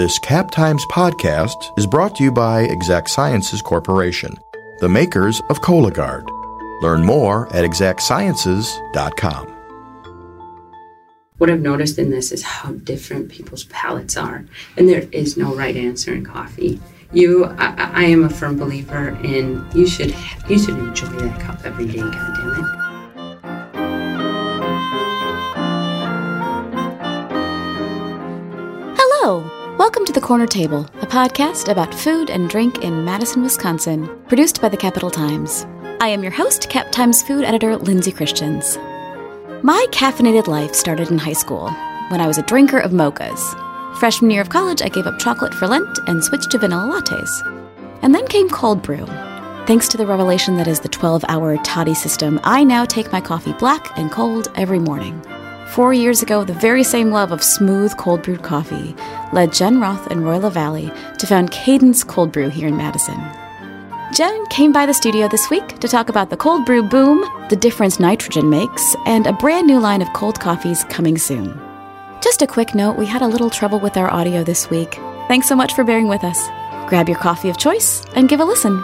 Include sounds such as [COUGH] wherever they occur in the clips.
This Cap Times podcast is brought to you by Exact Sciences Corporation, the makers of Cologuard. Learn more at exactsciences.com. What I've noticed in this is how different people's palates are, and there is no right answer in coffee. You, I, I am a firm believer in you should you should enjoy that cup every day. God damn it. Welcome to The Corner Table, a podcast about food and drink in Madison, Wisconsin, produced by the Capital Times. I am your host, Cap Times food editor Lindsay Christians. My caffeinated life started in high school when I was a drinker of mochas. Freshman year of college, I gave up chocolate for Lent and switched to vanilla lattes. And then came cold brew. Thanks to the revelation that is the 12 hour toddy system, I now take my coffee black and cold every morning. Four years ago, the very same love of smooth cold brewed coffee led Jen Roth and Roy LaValle to found Cadence Cold Brew here in Madison. Jen came by the studio this week to talk about the cold brew boom, the difference nitrogen makes, and a brand new line of cold coffees coming soon. Just a quick note we had a little trouble with our audio this week. Thanks so much for bearing with us. Grab your coffee of choice and give a listen.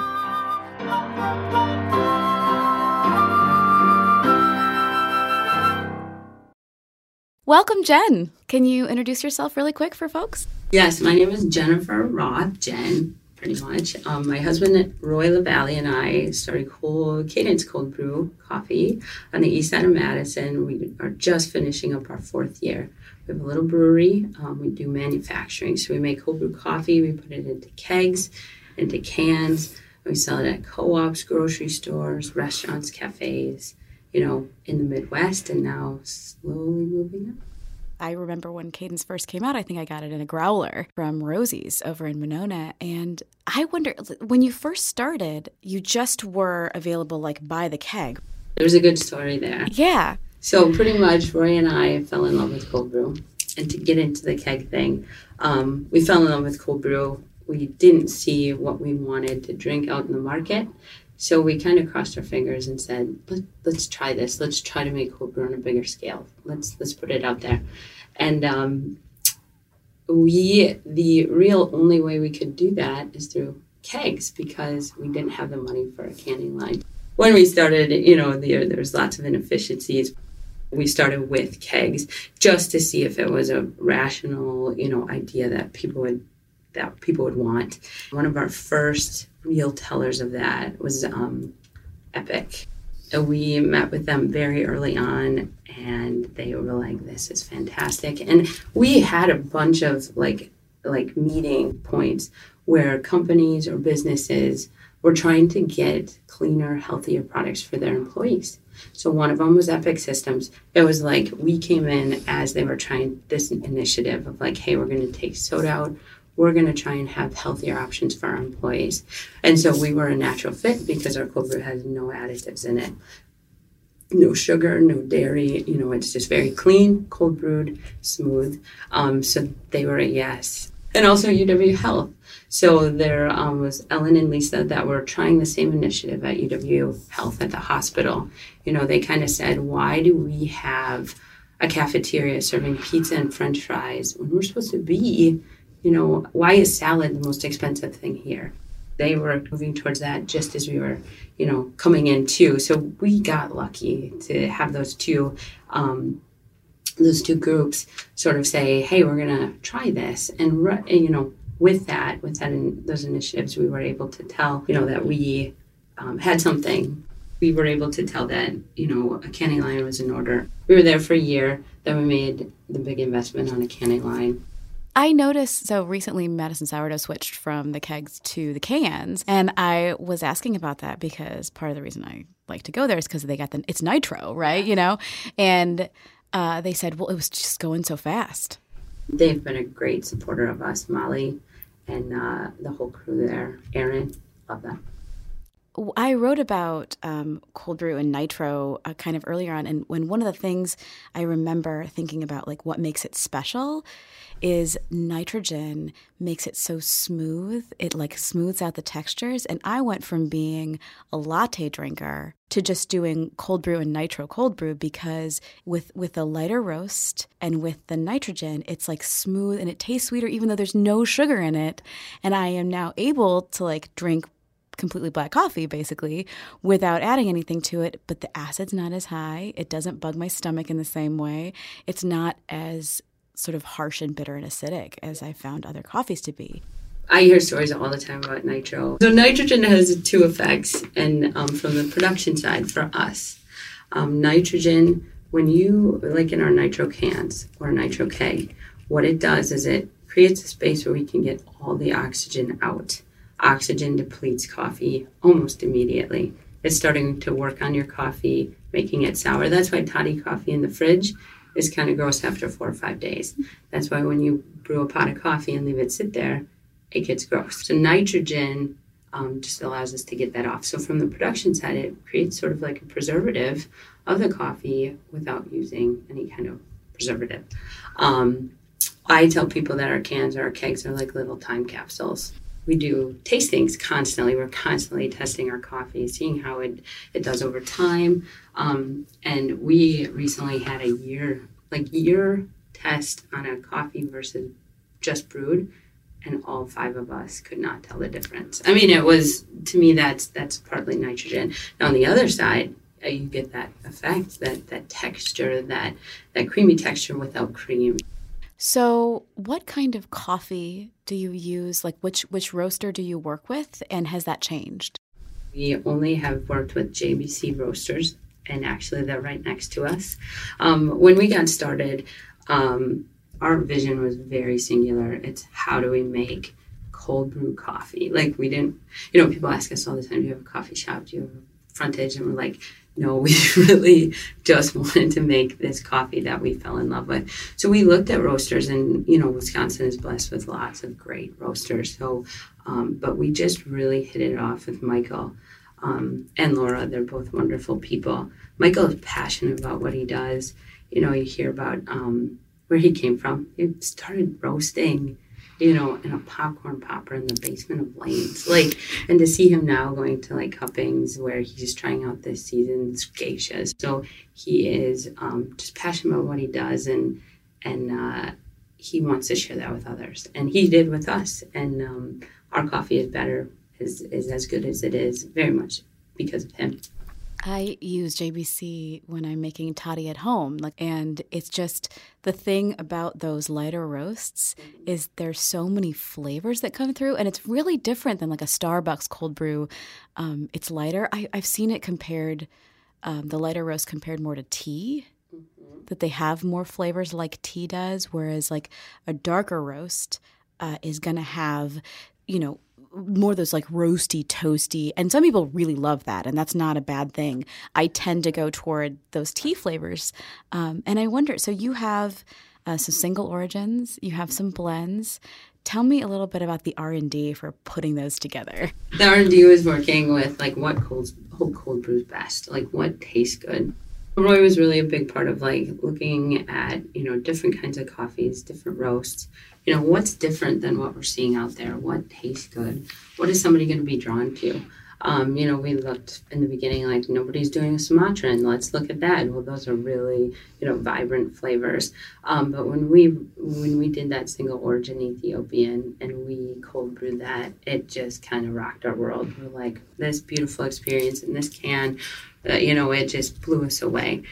Welcome, Jen. Can you introduce yourself really quick for folks? Yes, my name is Jennifer Roth, Jen, pretty much. Um, my husband, Roy LaValle, and I started cold, Cadence Cold Brew Coffee on the east side of Madison. We are just finishing up our fourth year. We have a little brewery. Um, we do manufacturing. So we make cold brew coffee, we put it into kegs, into cans. We sell it at co ops, grocery stores, restaurants, cafes you know, in the Midwest and now slowly moving up. I remember when Cadence first came out, I think I got it in a growler from Rosie's over in Monona. And I wonder, when you first started, you just were available like by the keg. There's a good story there. Yeah. So pretty much Roy and I fell in love with cold brew. And to get into the keg thing, um, we fell in love with cold brew. We didn't see what we wanted to drink out in the market. So we kind of crossed our fingers and said, Let, let's try this. Let's try to make brew on a bigger scale. Let's let's put it out there. And um, we the real only way we could do that is through kegs because we didn't have the money for a canning line. When we started, you know, there was lots of inefficiencies. We started with kegs just to see if it was a rational, you know, idea that people would that people would want. One of our first real tellers of that was um, Epic. We met with them very early on and they were like, this is fantastic. And we had a bunch of like like meeting points where companies or businesses were trying to get cleaner, healthier products for their employees. So one of them was Epic Systems. It was like we came in as they were trying this initiative of like, hey, we're going to take soda out we're going to try and have healthier options for our employees. And so we were a natural fit because our cold brew has no additives in it. No sugar, no dairy, you know, it's just very clean, cold brewed, smooth. Um, so they were a yes. And also UW Health. So there um, was Ellen and Lisa that were trying the same initiative at UW Health at the hospital. You know, they kind of said, why do we have a cafeteria serving pizza and french fries when we're supposed to be you know, why is salad the most expensive thing here? They were moving towards that just as we were, you know, coming in too. So we got lucky to have those two, um, those two groups sort of say, "Hey, we're gonna try this," and, you know, with that, with that, in, those initiatives, we were able to tell, you know, that we um, had something. We were able to tell that, you know, a canning line was in order. We were there for a year. Then we made the big investment on a canning line I noticed so recently Madison Sourdough switched from the kegs to the cans, and I was asking about that because part of the reason I like to go there is because they got the it's nitro, right? You know, and uh, they said, well, it was just going so fast. They've been a great supporter of us, Molly, and uh, the whole crew there. Aaron, love them. I wrote about um, cold brew and nitro uh, kind of earlier on, and when one of the things I remember thinking about, like what makes it special, is nitrogen makes it so smooth. It like smooths out the textures. And I went from being a latte drinker to just doing cold brew and nitro cold brew because with with a lighter roast and with the nitrogen, it's like smooth and it tastes sweeter even though there's no sugar in it. And I am now able to like drink completely black coffee basically without adding anything to it but the acid's not as high it doesn't bug my stomach in the same way it's not as sort of harsh and bitter and acidic as I found other coffees to be. I hear stories all the time about nitro. So nitrogen has two effects, and um, from the production side for us, um, nitrogen when you like in our nitro cans or nitro keg, what it does is it creates a space where we can get all the oxygen out. Oxygen depletes coffee almost immediately. It's starting to work on your coffee, making it sour. That's why toddy coffee in the fridge is kind of gross after four or five days. That's why when you brew a pot of coffee and leave it sit there, it gets gross. So nitrogen um, just allows us to get that off. So from the production side, it creates sort of like a preservative of the coffee without using any kind of preservative. Um, I tell people that our cans or our kegs are like little time capsules. We do tastings constantly. We're constantly testing our coffee, seeing how it, it does over time. Um, and we recently had a year, like year test on a coffee versus just brewed, and all five of us could not tell the difference. I mean, it was to me that's that's partly nitrogen. Now on the other side, uh, you get that effect, that that texture, that that creamy texture without cream. So, what kind of coffee do you use? Like, which which roaster do you work with, and has that changed? We only have worked with JBC roasters and actually they're right next to us. Um, when we got started, um, our vision was very singular. It's how do we make cold brew coffee? Like we didn't, you know, people ask us all the time, do you have a coffee shop? Do you have a frontage? And we're like, no, [LAUGHS] we really just [LAUGHS] wanted to make this coffee that we fell in love with. So we looked at roasters, and you know, Wisconsin is blessed with lots of great roasters. So, um, but we just really hit it off with Michael um, and Laura. They're both wonderful people. Michael is passionate about what he does. You know, you hear about um, where he came from. He started roasting, you know, in a popcorn popper in the basement of Lane's. Like, and to see him now going to like cuppings where he's trying out this season's geishas. So he is um, just passionate about what he does and and uh, he wants to share that with others. And he did with us. And um, our coffee is better is, is as good as it is very much because of him. I use JBC when I'm making toddy at home. Like, and it's just the thing about those lighter roasts is there's so many flavors that come through, and it's really different than like a Starbucks cold brew. Um, it's lighter. I, have seen it compared, um, the lighter roast compared more to tea. Mm-hmm. That they have more flavors like tea does, whereas like a darker roast uh, is going to have, you know, more those like roasty, toasty, and some people really love that, and that's not a bad thing. I tend to go toward those tea flavors, um, and I wonder. So you have uh, some single origins, you have some blends. Tell me a little bit about the R and D for putting those together. The R and D was working with like what cold, cold brews best, like what tastes good. Roy was really a big part of like looking at you know different kinds of coffees, different roasts. You know what's different than what we're seeing out there. What tastes good? What is somebody going to be drawn to? Um, you know, we looked in the beginning like nobody's doing a Sumatra, and let's look at that. Well, those are really you know vibrant flavors. Um, but when we when we did that single origin Ethiopian and we cold brewed that, it just kind of rocked our world. We're like this beautiful experience in this can uh, you know, it just blew us away.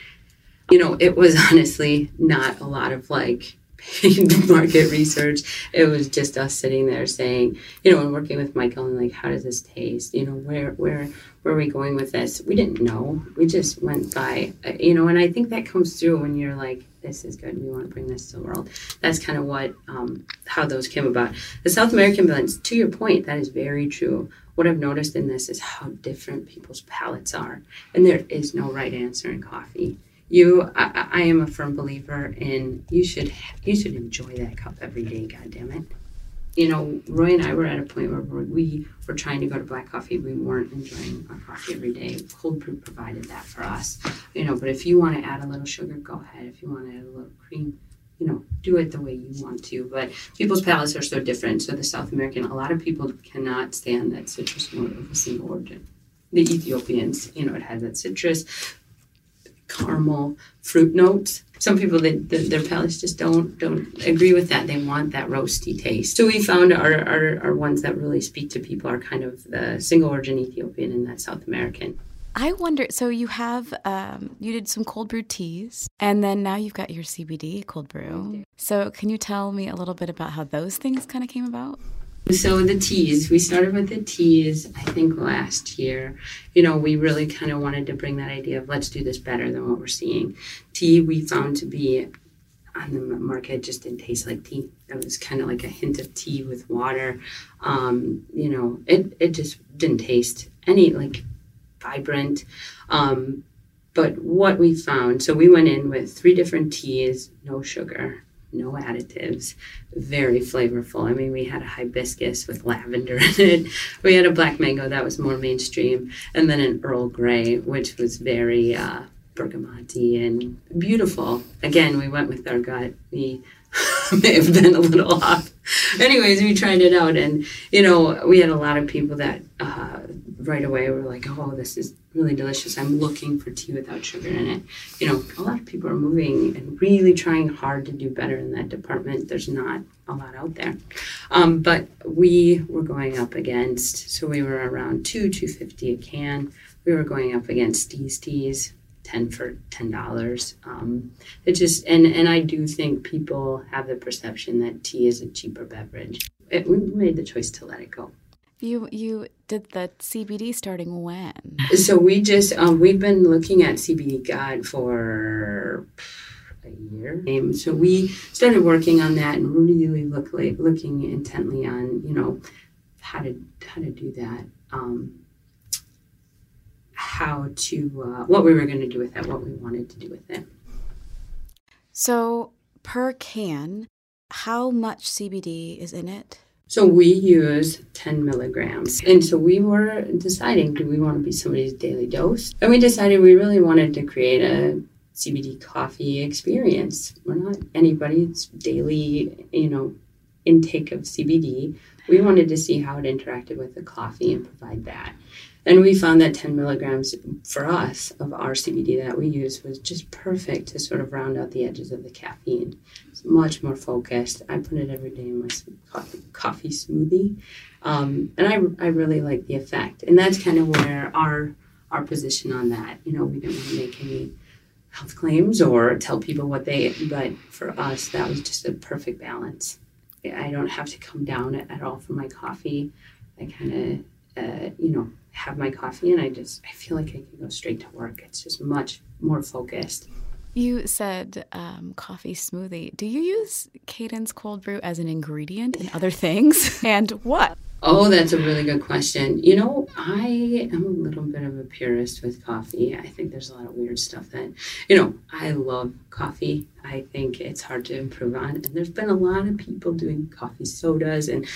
You know, it was [LAUGHS] honestly not a lot of like [LAUGHS] market research. It was just us sitting there saying, you know, and working with Michael and like, how does this taste? You know, where where where are we going with this? We didn't know. We just went by, uh, you know, and I think that comes through when you're like, this is good. We want to bring this to the world. That's kind of what um, how those came about. The South American blends. To your point, that is very true what I've noticed in this is how different people's palates are, and there is no right answer in coffee. You, I, I am a firm believer in you should you should enjoy that cup every day. God damn it. you know, Roy and I were at a point where we were trying to go to black coffee. We weren't enjoying our coffee every day. Cold brew provided that for us, you know. But if you want to add a little sugar, go ahead. If you want to add a little cream, you know, do it the way you want to. But people's palates are so different. So the South American, a lot of people cannot stand that citrus note of a single origin. The Ethiopians, you know, it has that citrus, caramel, fruit notes some people that, their palates just don't don't agree with that. They want that roasty taste. So we found our, our, our ones that really speak to people are kind of the single origin Ethiopian and that South American. I wonder. So you have um, you did some cold brew teas, and then now you've got your CBD cold brew. So can you tell me a little bit about how those things kind of came about? So the teas, we started with the teas, I think last year. You know, we really kind of wanted to bring that idea of let's do this better than what we're seeing. Tea we found to be on the market just didn't taste like tea. It was kind of like a hint of tea with water. Um, you know, it, it just didn't taste any like vibrant. Um, but what we found, so we went in with three different teas, no sugar, no additives, very flavorful. I mean, we had a hibiscus with lavender in it. We had a black mango that was more mainstream, and then an Earl Grey, which was very uh, and beautiful. Again, we went with our gut. We [LAUGHS] may have been a little off. Anyways, we tried it out, and you know, we had a lot of people that uh, right away were like, "Oh, this is really delicious. I'm looking for tea without sugar in it." You know, a lot of people are moving and really trying hard to do better in that department. There's not a lot out there, um, but we were going up against. So we were around two two fifty a can. We were going up against these Teas, ten for ten dollars. Um, it just and and I do think people have the perception that tea is a cheaper beverage. It, we made the choice to let it go. You you did the CBD starting when? So we just um, we've been looking at CBD God for a year. Um, so we started working on that and really look like, looking intently on you know how to how to do that. Um, how to uh, what we were going to do with it, what we wanted to do with it. So per can, how much CBD is in it? So we use 10 milligrams. And so we were deciding do we want to be somebody's daily dose? And we decided we really wanted to create a CBD coffee experience. We're not anybody's daily, you know, intake of CBD. We wanted to see how it interacted with the coffee and provide that. And we found that 10 milligrams for us of our CBD that we use was just perfect to sort of round out the edges of the caffeine. It's much more focused. I put it every day in my coffee, coffee smoothie. Um, and I, I really like the effect. And that's kind of where our our position on that. You know, we didn't want to make any health claims or tell people what they, but for us, that was just a perfect balance. I don't have to come down at, at all for my coffee. I kind of, uh, you know, have my coffee and I just I feel like I can go straight to work. It's just much more focused. You said um, coffee smoothie. Do you use Cadence cold brew as an ingredient in other things? [LAUGHS] and what? Oh, that's a really good question. You know, I am a little bit of a purist with coffee. I think there's a lot of weird stuff that, you know, I love coffee. I think it's hard to improve on. And there's been a lot of people doing coffee sodas and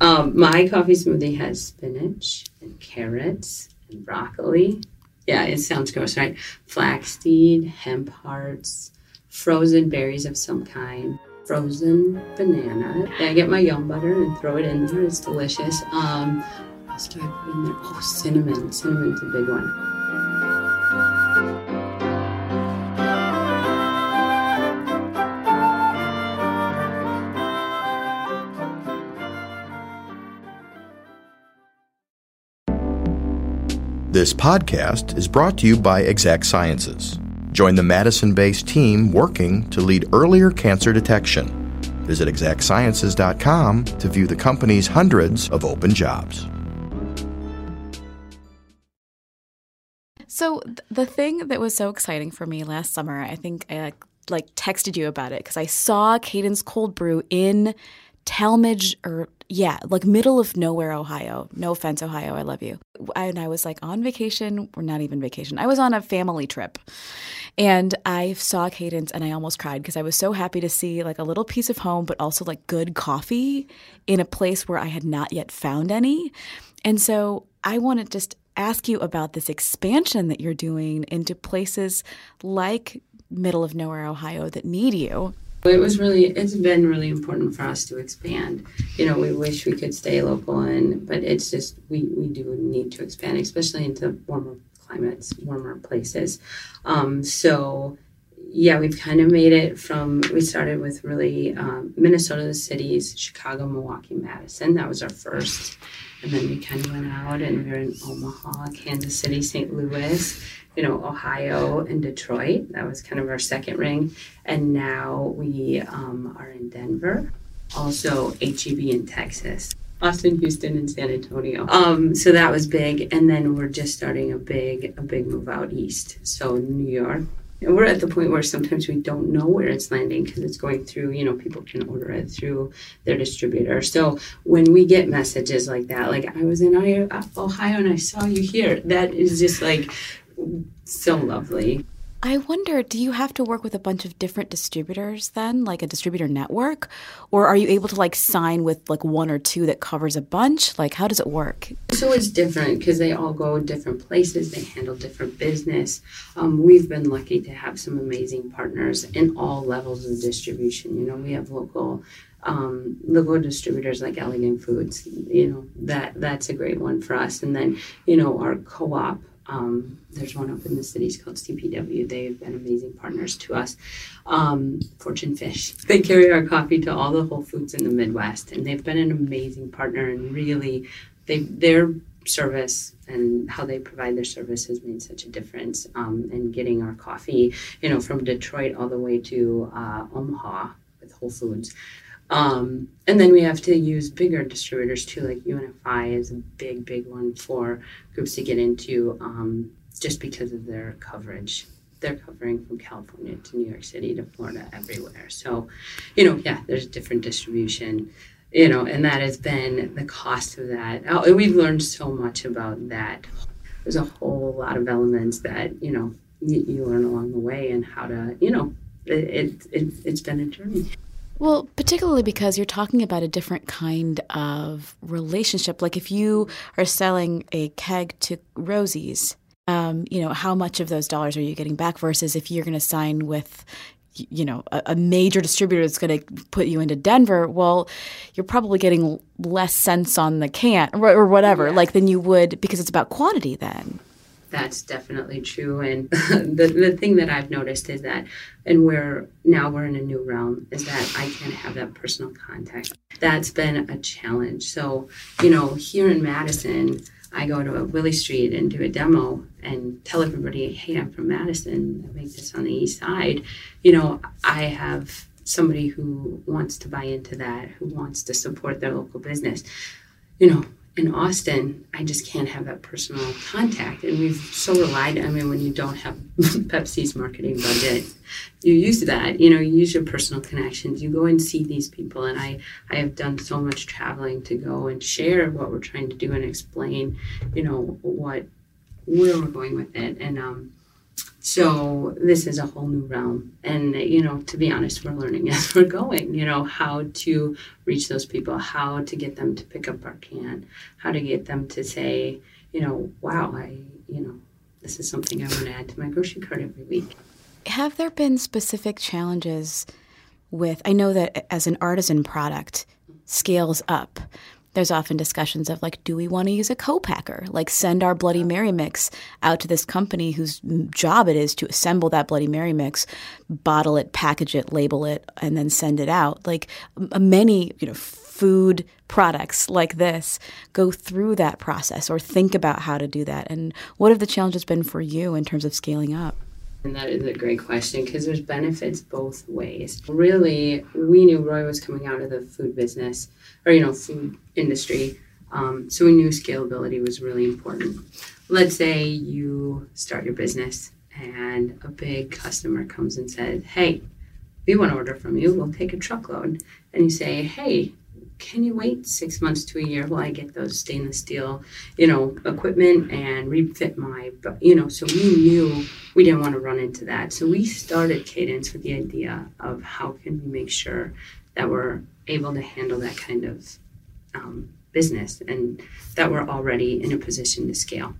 um, my coffee smoothie has spinach and carrots and broccoli. Yeah, it sounds gross, right? Flaxseed, hemp hearts, frozen berries of some kind, frozen banana. I get my Yumbutter and throw it in there. It's delicious. Um, what else do I put in there? Oh, cinnamon. Cinnamon's a big one. This podcast is brought to you by Exact Sciences. Join the Madison based team working to lead earlier cancer detection. Visit exactsciences.com to view the company's hundreds of open jobs. So, the thing that was so exciting for me last summer, I think I like texted you about it because I saw Cadence Cold Brew in Tallmadge or yeah, like middle of nowhere, Ohio. No offense, Ohio, I love you. And I was like on vacation, or not even vacation. I was on a family trip, and I saw Cadence, and I almost cried because I was so happy to see like a little piece of home, but also like good coffee in a place where I had not yet found any. And so I want to just ask you about this expansion that you're doing into places like middle of nowhere Ohio that need you. It was really, it's been really important for us to expand. You know, we wish we could stay local, and but it's just we we do need to expand, especially into warmer climates, warmer places. Um, so yeah, we've kind of made it from, we started with really um, Minnesota, the cities, Chicago, Milwaukee, Madison. That was our first. And then we kind of went out and we are in Omaha, Kansas City, St. Louis, you know, Ohio and Detroit. That was kind of our second ring. And now we um, are in Denver, also HEB in Texas. Austin, Houston, and San Antonio. Um, so that was big, and then we're just starting a big, a big move out east. So New York, and we're at the point where sometimes we don't know where it's landing because it's going through, you know, people can order it through their distributor. So when we get messages like that, like I was in Ohio and I saw you here, that is just like so lovely. I wonder, do you have to work with a bunch of different distributors then, like a distributor network? Or are you able to like sign with like one or two that covers a bunch? Like, how does it work? So it's different because they all go different places, they handle different business. Um, we've been lucky to have some amazing partners in all levels of distribution. You know, we have local um, local distributors like Elegant Foods, you know, that that's a great one for us. And then, you know, our co-op um, there's one up in the cities called CPW. They've been amazing partners to us. Um, Fortune Fish. They carry our coffee to all the Whole Foods in the Midwest, and they've been an amazing partner. And really, they their service and how they provide their service has made such a difference um, in getting our coffee, you know, from Detroit all the way to uh, Omaha with Whole Foods. Um, and then we have to use bigger distributors too, like UNFI is a big, big one for groups to get into um, just because of their coverage. They're covering from California to New York City to Florida, everywhere. So, you know, yeah, there's different distribution, you know, and that has been the cost of that. Oh, we've learned so much about that. There's a whole lot of elements that, you know, you, learn along the way and how to, you know, it, it, it, it's been a journey. Well, particularly because you're talking about a different kind of relationship. Like if you are selling a keg to Rosie's, um, you know, how much of those dollars are you getting back versus if you're going to sign with, you know, a, a major distributor that's going to put you into Denver, well, you're probably getting less cents on the can or, or whatever, yeah. like than you would because it's about quantity then that's definitely true. And [LAUGHS] the, the thing that I've noticed is that, and we're now we're in a new realm, is that I can't have that personal contact. That's been a challenge. So, you know, here in Madison, I go to a Willy Street and do a demo and tell everybody, hey, I'm from Madison, I make this on the east side. You know, I have somebody who wants to buy into that, who wants to support their local business. You know, in Austin, I just can't have that personal contact. And we've so relied, I mean, when you don't have [LAUGHS] Pepsi's marketing budget, you use that, you know, you use your personal connections. You go and see these people. And I, I have done so much traveling to go and share what we're trying to do and explain, you know, what, where we're going with it. And, um, so this is a whole new realm. And, you know, to be honest, we're learning [LAUGHS] as we're going, you know, how to reach those people, how to get them to pick up our can, how to get them to say, you know, wow, I, you know, this is something I want to add to my grocery cart every week. Have there been specific challenges with, I know that as an artisan product scales up, there's often discussions of like, do we want to use a co-packer? Like send our Bloody Mary mix out to this company whose job it is to assemble that Bloody Mary mix, bottle it, package it, label it, and then send it out. Like many, you know, food products like this go through that process or think about how to do that. And what have the challenges been for you in terms of scaling up? And that is a great question because there's benefits both ways. Really, we knew Roy was coming out of the food business or, you know, food industry. Um, so we knew scalability was really important. Let's say you start your business and a big customer comes and says, Hey, we want to order from you. We'll take a truckload. And you say, Hey, can you wait six months to a year while I get those stainless steel, you know, equipment and refit my, you know, so we knew we didn't want to run into that. So we started Cadence with the idea of how can we make sure that we're able to handle that kind of um, business and that we're already in a position to scale.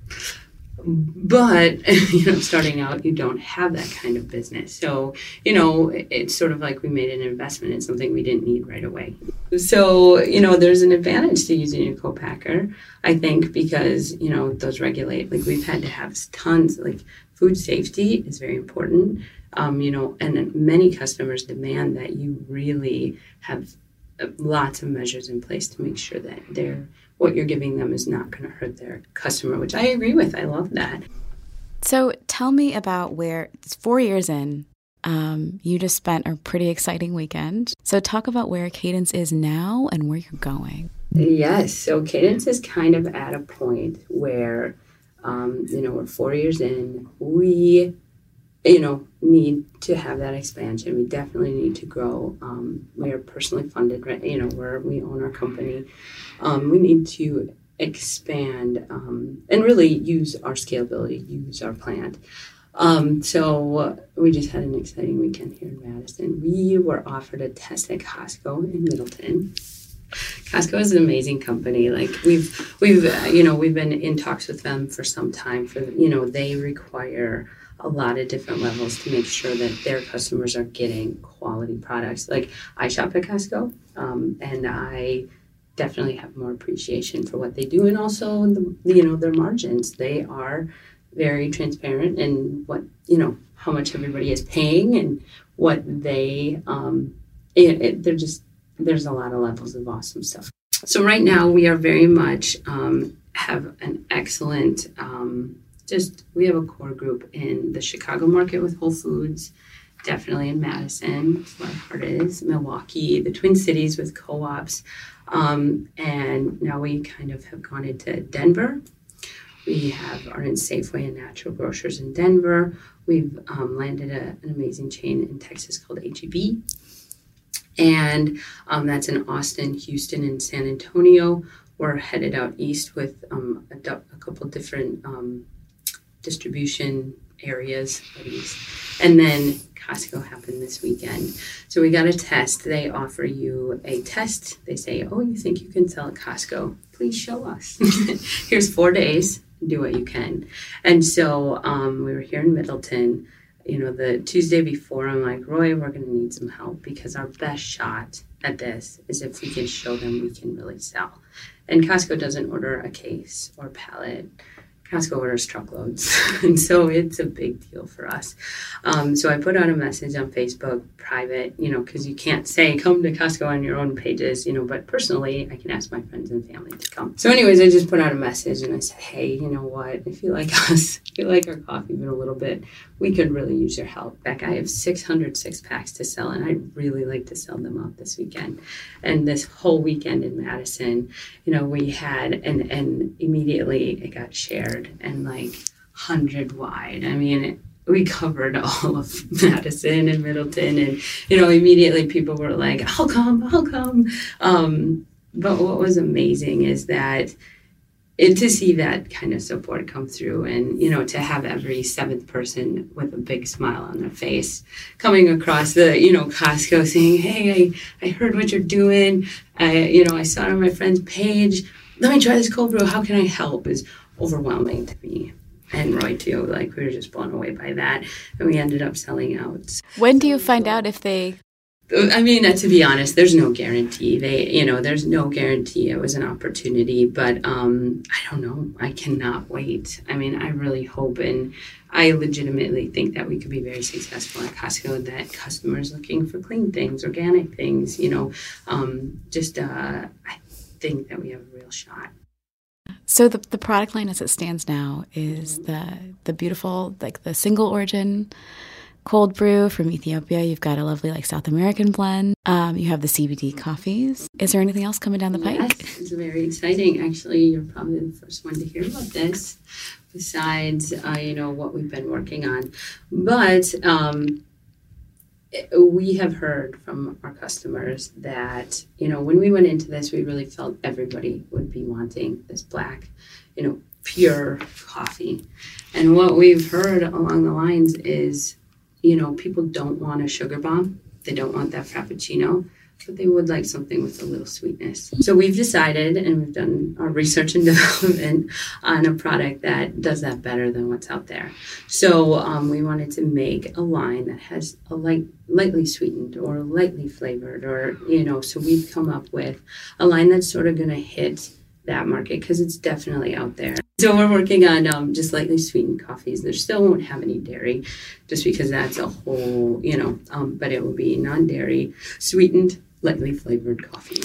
But [LAUGHS] you know starting out you don't have that kind of business. So you know it's sort of like we made an investment in something we didn't need right away so you know there's an advantage to using a co-packer i think because you know those regulate like we've had to have tons like food safety is very important um, you know and many customers demand that you really have uh, lots of measures in place to make sure that they're what you're giving them is not going to hurt their customer, which I agree with. I love that. So tell me about where it's four years in. Um, you just spent a pretty exciting weekend. So talk about where Cadence is now and where you're going. Yes. So Cadence is kind of at a point where, um, you know, we're four years in. We you know, need to have that expansion. We definitely need to grow. Um, we are personally funded, right? You know, where we own our company. Um, we need to expand um, and really use our scalability, use our plant. Um, so we just had an exciting weekend here in Madison. We were offered a test at Costco in Middleton. Costco is an amazing company. Like we've we've uh, you know we've been in talks with them for some time. For you know they require a lot of different levels to make sure that their customers are getting quality products. Like I shop at Costco, um, and I definitely have more appreciation for what they do, and also the, you know their margins. They are very transparent in what you know how much everybody is paying and what they. Um, it, it, they're just there's a lot of levels of awesome stuff. So right now we are very much um, have an excellent um, just we have a core group in the Chicago market with Whole Foods, definitely in Madison, where our heart is, Milwaukee, the Twin Cities with co-ops, um, and now we kind of have gone into Denver. We have are in Safeway and Natural Grocers in Denver. We've um, landed a, an amazing chain in Texas called HEB. And um, that's in Austin, Houston, and San Antonio. We're headed out east with um, a, a, couple different um, distribution areas. And then Costco happened this weekend. So we got a test. They offer you a test. They say, Oh, you think you can sell at Costco? Please show us. [LAUGHS] Here's four days. Do what you can. And so um, we were here in Middleton. You know, the Tuesday before, I'm like, Roy, we're going to need some help because our best shot at this is if we can show them we can really sell. And Costco doesn't order a case or pallet Costco orders truckloads, [LAUGHS] and so it's a big deal for us. Um, so I put out a message on Facebook, private, you know, because you can't say come to Costco on your own pages, you know, but personally, I can ask my friends and family to come. So, anyways, I just put out a message and I said, hey, you know what? If you like [LAUGHS] us, you like our coffee even a little bit, we could really use your help. Beck, I have 600 six packs to sell, and I'd really like to sell them out this weekend. And this whole weekend in Madison, you know, we had, and and immediately it got shared and like 100 wide. I mean, it, we covered all of [LAUGHS] Madison and Middleton, and you know, immediately people were like, "I'll come, I'll come." Um, but what was amazing is that it, to see that kind of support come through, and you know, to have every seventh person with a big smile on their face coming across the you know Costco saying, "Hey, I, I heard what you're doing. I, you know, I saw it on my friend's page. Let me try this cold brew. How can I help?" Is overwhelming to me and Roy too. Like we were just blown away by that, and we ended up selling out. When do you find out if they? I mean, uh, to be honest, there's no guarantee. They, you know, there's no guarantee. It was an opportunity, but um, I don't know. I cannot wait. I mean, I really hope and I legitimately think that we could be very successful at Costco. That customers looking for clean things, organic things, you know, um, just uh, I think that we have a real shot. So the the product line as it stands now is the the beautiful like the single origin cold brew from Ethiopia. You've got a lovely like South American blend. Um, you have the CBD coffees. Is there anything else coming down the pike? Yes, it's very exciting. Actually, you're probably the first one to hear about this. Besides, uh, you know what we've been working on, but um, we have heard from our customers that you know when we went into this we really felt everybody would be wanting this black you know pure coffee and what we've heard along the lines is you know people don't want a sugar bomb they don't want that frappuccino but they would like something with a little sweetness. So we've decided and we've done our research and [LAUGHS] development on a product that does that better than what's out there. So um, we wanted to make a line that has a light, lightly sweetened or lightly flavored, or you know. So we've come up with a line that's sort of going to hit that market because it's definitely out there. So we're working on um, just lightly sweetened coffees. There still won't have any dairy, just because that's a whole, you know. Um, but it will be non-dairy, sweetened, lightly flavored coffee.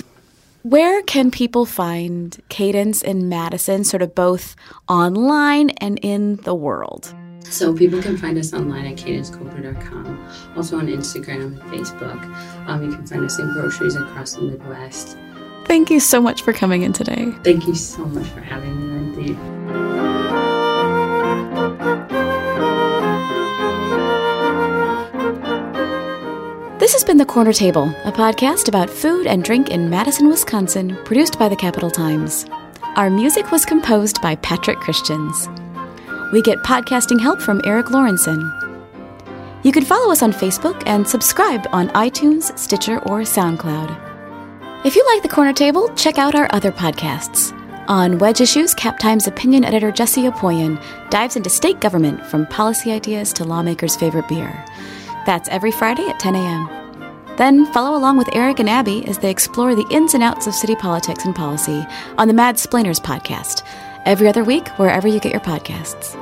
Where can people find Cadence in Madison, sort of both online and in the world? So people can find us online at cadencecoldbrew.com, also on Instagram and Facebook. Um, you can find us in groceries across the Midwest. Thank you so much for coming in today. Thank you so much for having me, Lindsay. This has been The Corner Table, a podcast about food and drink in Madison, Wisconsin, produced by the Capital Times. Our music was composed by Patrick Christians. We get podcasting help from Erik Lorenzsonn. You can follow us on Facebook and subscribe on iTunes, Stitcher, or SoundCloud. If you like The Corner Table, check out our other podcasts. On Wedge Issues, Cap Times opinion editor Jessie Opoien dives into state government from policy ideas to lawmakers' favorite beer. That's every Friday at 10 a.m. Then follow along with Eric and Abby as they explore the ins and outs of city politics and policy on the Mad Splainers podcast, every other week, wherever you get your podcasts.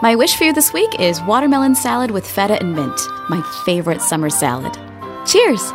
My wish for you this week is watermelon salad with feta and mint, my favorite summer salad. Cheers!